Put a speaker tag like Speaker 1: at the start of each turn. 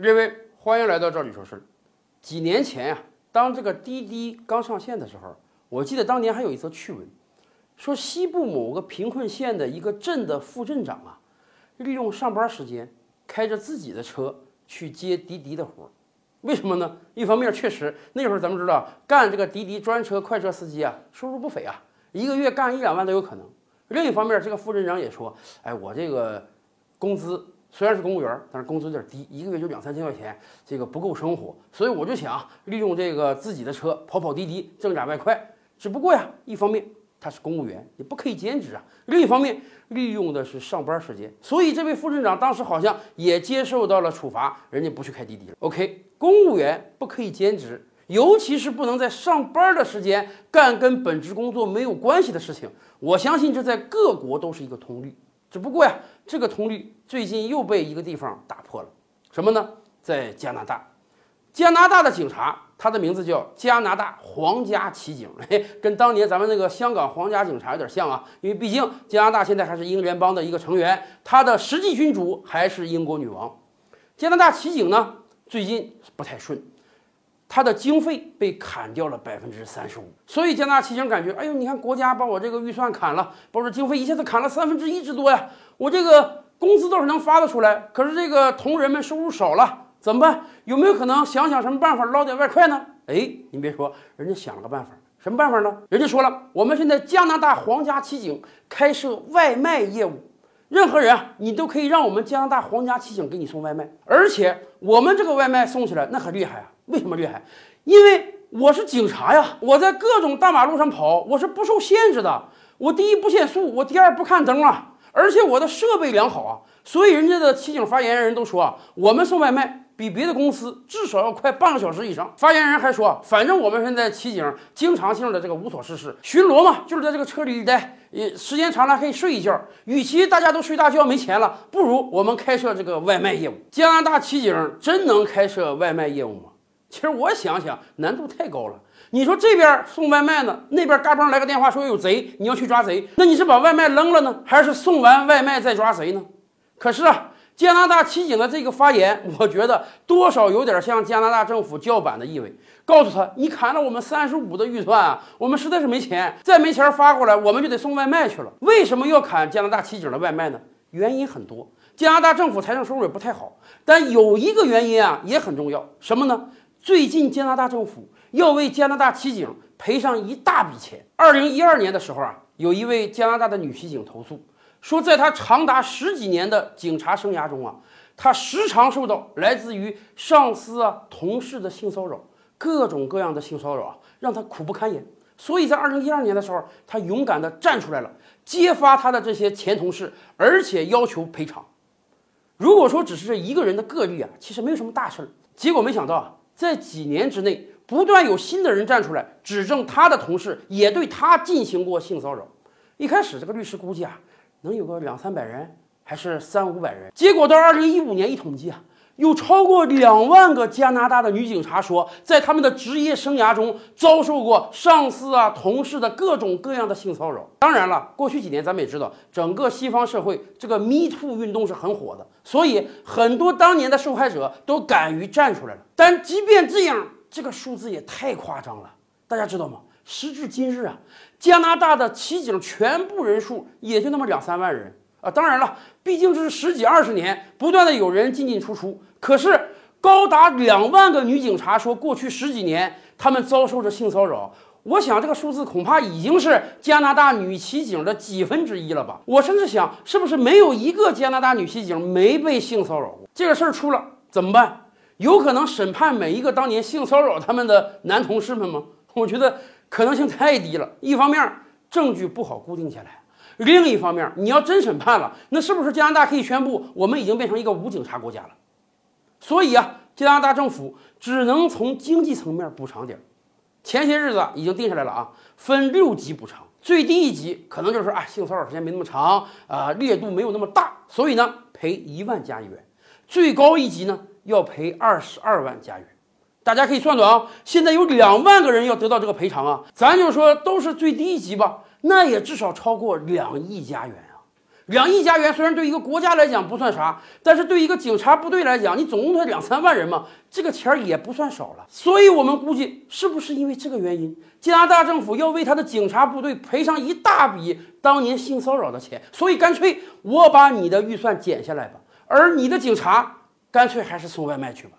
Speaker 1: 各位，欢迎来到这里说事儿。几年前呀、当这个滴滴刚上线的时候，我记得当年还有一则趣闻，说西部某个贫困县的一个镇的副镇长啊，利用上班时间开着自己的车去接滴滴的活儿。为什么呢？一方面确实那会儿咱们知道干这个滴滴专车、快车司机啊，收入不菲啊，一个月干一两万都有可能。另一方面，这个副镇长也说，哎，我这个工资虽然是公务员，但是工资有点低，一个月就两三千块钱，这个不够生活，所以我就想利用这个自己的车跑跑滴滴，挣点外快。只不过呀，一方面他是公务员，你不可以兼职啊；另一方面，利用的是上班时间，所以这位副镇长当时好像也接受到了处罚，人家不去开滴滴了。OK，公务员不可以兼职。尤其是不能在上班的时间干跟本职工作没有关系的事情，我相信这在各国都是一个通律。只不过呀，这个通律最近又被一个地方打破了，什么呢？在加拿大，加拿大的警察，他的名字叫加拿大皇家骑警，跟当年咱们那个香港皇家警察有点像啊。因为毕竟加拿大现在还是英联邦的一个成员，它的实际君主还是英国女王。加拿大骑警呢，最近不太顺。它的经费被砍掉了百分之三十五，所以加拿大骑警感觉，哎呦，你看国家把我这个预算砍了，把我这经费一下子砍了三分之一之多呀，我这个工资倒是能发得出来，可是这个同仁们收入少了，怎么办？有没有可能想想什么办法捞点外快呢？哎，你别说，人家想了个办法，什么办法呢？人家说了，我们现在加拿大皇家骑警开设外卖业务。任何人啊，你都可以让我们加拿大皇家骑警给你送外卖，而且我们这个外卖送起来那很厉害啊！为什么厉害？因为我是警察呀，我在各种大马路上跑，我是不受限制的。我第一不限速，我第二不看灯啊，而且我的设备良好啊。所以人家的骑警发言人都说啊，我们送外卖比别的公司至少要快半个小时以上。发言人还说，反正我们现在骑警经常性的这个无所事事，巡逻嘛，就是在这个车里一待，也时间长了可以睡一觉。与其大家都睡大觉没钱了，不如我们开设这个外卖业务。加拿大骑警真能开设外卖业务吗？其实我想想，难度太高了。你说这边送外卖呢，那边嘎嘣来个电话说有贼，你要去抓贼，那你是把外卖扔了呢，还是送完外卖再抓贼呢？可是啊，加拿大骑警的这个发言，我觉得多少有点像加拿大政府叫板的意味，告诉他你砍了我们三十五的预算啊，我们实在是没钱，再没钱发过来，我们就得送外卖去了。为什么要砍加拿大骑警的外卖呢？原因很多，加拿大政府财政收入也不太好，但有一个原因啊也很重要，什么呢？最近加拿大政府要为加拿大骑警赔上一大笔钱。二零一二年的时候啊，有一位加拿大的女骑警投诉说，在她长达十几年的警察生涯中啊，她时常受到来自于上司啊、同事的性骚扰，各种各样的性骚扰啊，让她苦不堪言。所以在二零一二年的时候，她勇敢地站出来了，揭发她的这些前同事，而且要求赔偿。如果说只是这一个人的个例啊，其实没有什么大事儿。结果没想到啊。在几年之内，不断有新的人站出来指证他的同事也对他进行过性骚扰。一开始，这个律师估计啊，能有个两三百人，还是三五百人。结果到二零一五年一统计啊，有超过两万个加拿大的女警察说，在他们的职业生涯中遭受过上司啊、同事的各种各样的性骚扰。当然了，过去几年咱们也知道，整个西方社会这个 Me Too 运动是很火的，所以很多当年的受害者都敢于站出来了。但即便这样，这个数字也太夸张了。大家知道吗？时至今日啊，加拿大的骑警全部人数也就那么两三万人啊。当然了，毕竟这是十几二十年不断的有人进进出出。可是高达两万个女警察说，过去十几年她们遭受着性骚扰。我想这个数字恐怕已经是加拿大女骑警的几分之一了吧？我甚至想，是不是没有一个加拿大女骑警没被性骚扰过？这个事儿出了怎么办？有可能审判每一个当年性骚扰他们的男同事们吗？我觉得可能性太低了。一方面证据不好固定下来，另一方面你要真审判了，那是不是加拿大可以宣布我们已经变成一个无警察国家了？所以啊，加拿大政府只能从经济层面补偿点儿。前些日子已经定下来了啊，分六级补偿，最低一级可能就是啊性骚扰时间没那么长啊，烈度没有那么大，所以呢赔一万加元，最高一级呢要赔二十二万加元。大家可以算算啊，现在有两万个人要得到这个赔偿啊，咱就说都是最低一级吧，那也至少超过两亿加元啊。两亿加元虽然对一个国家来讲不算啥，但是对一个警察部队来讲，你总共才两三万人嘛，这个钱儿也不算少了。所以我们估计，是不是因为这个原因，加拿大政府要为他的警察部队赔偿一大笔当年性骚扰的钱？所以干脆我把你的预算减下来吧，而你的警察干脆还是送外卖去吧。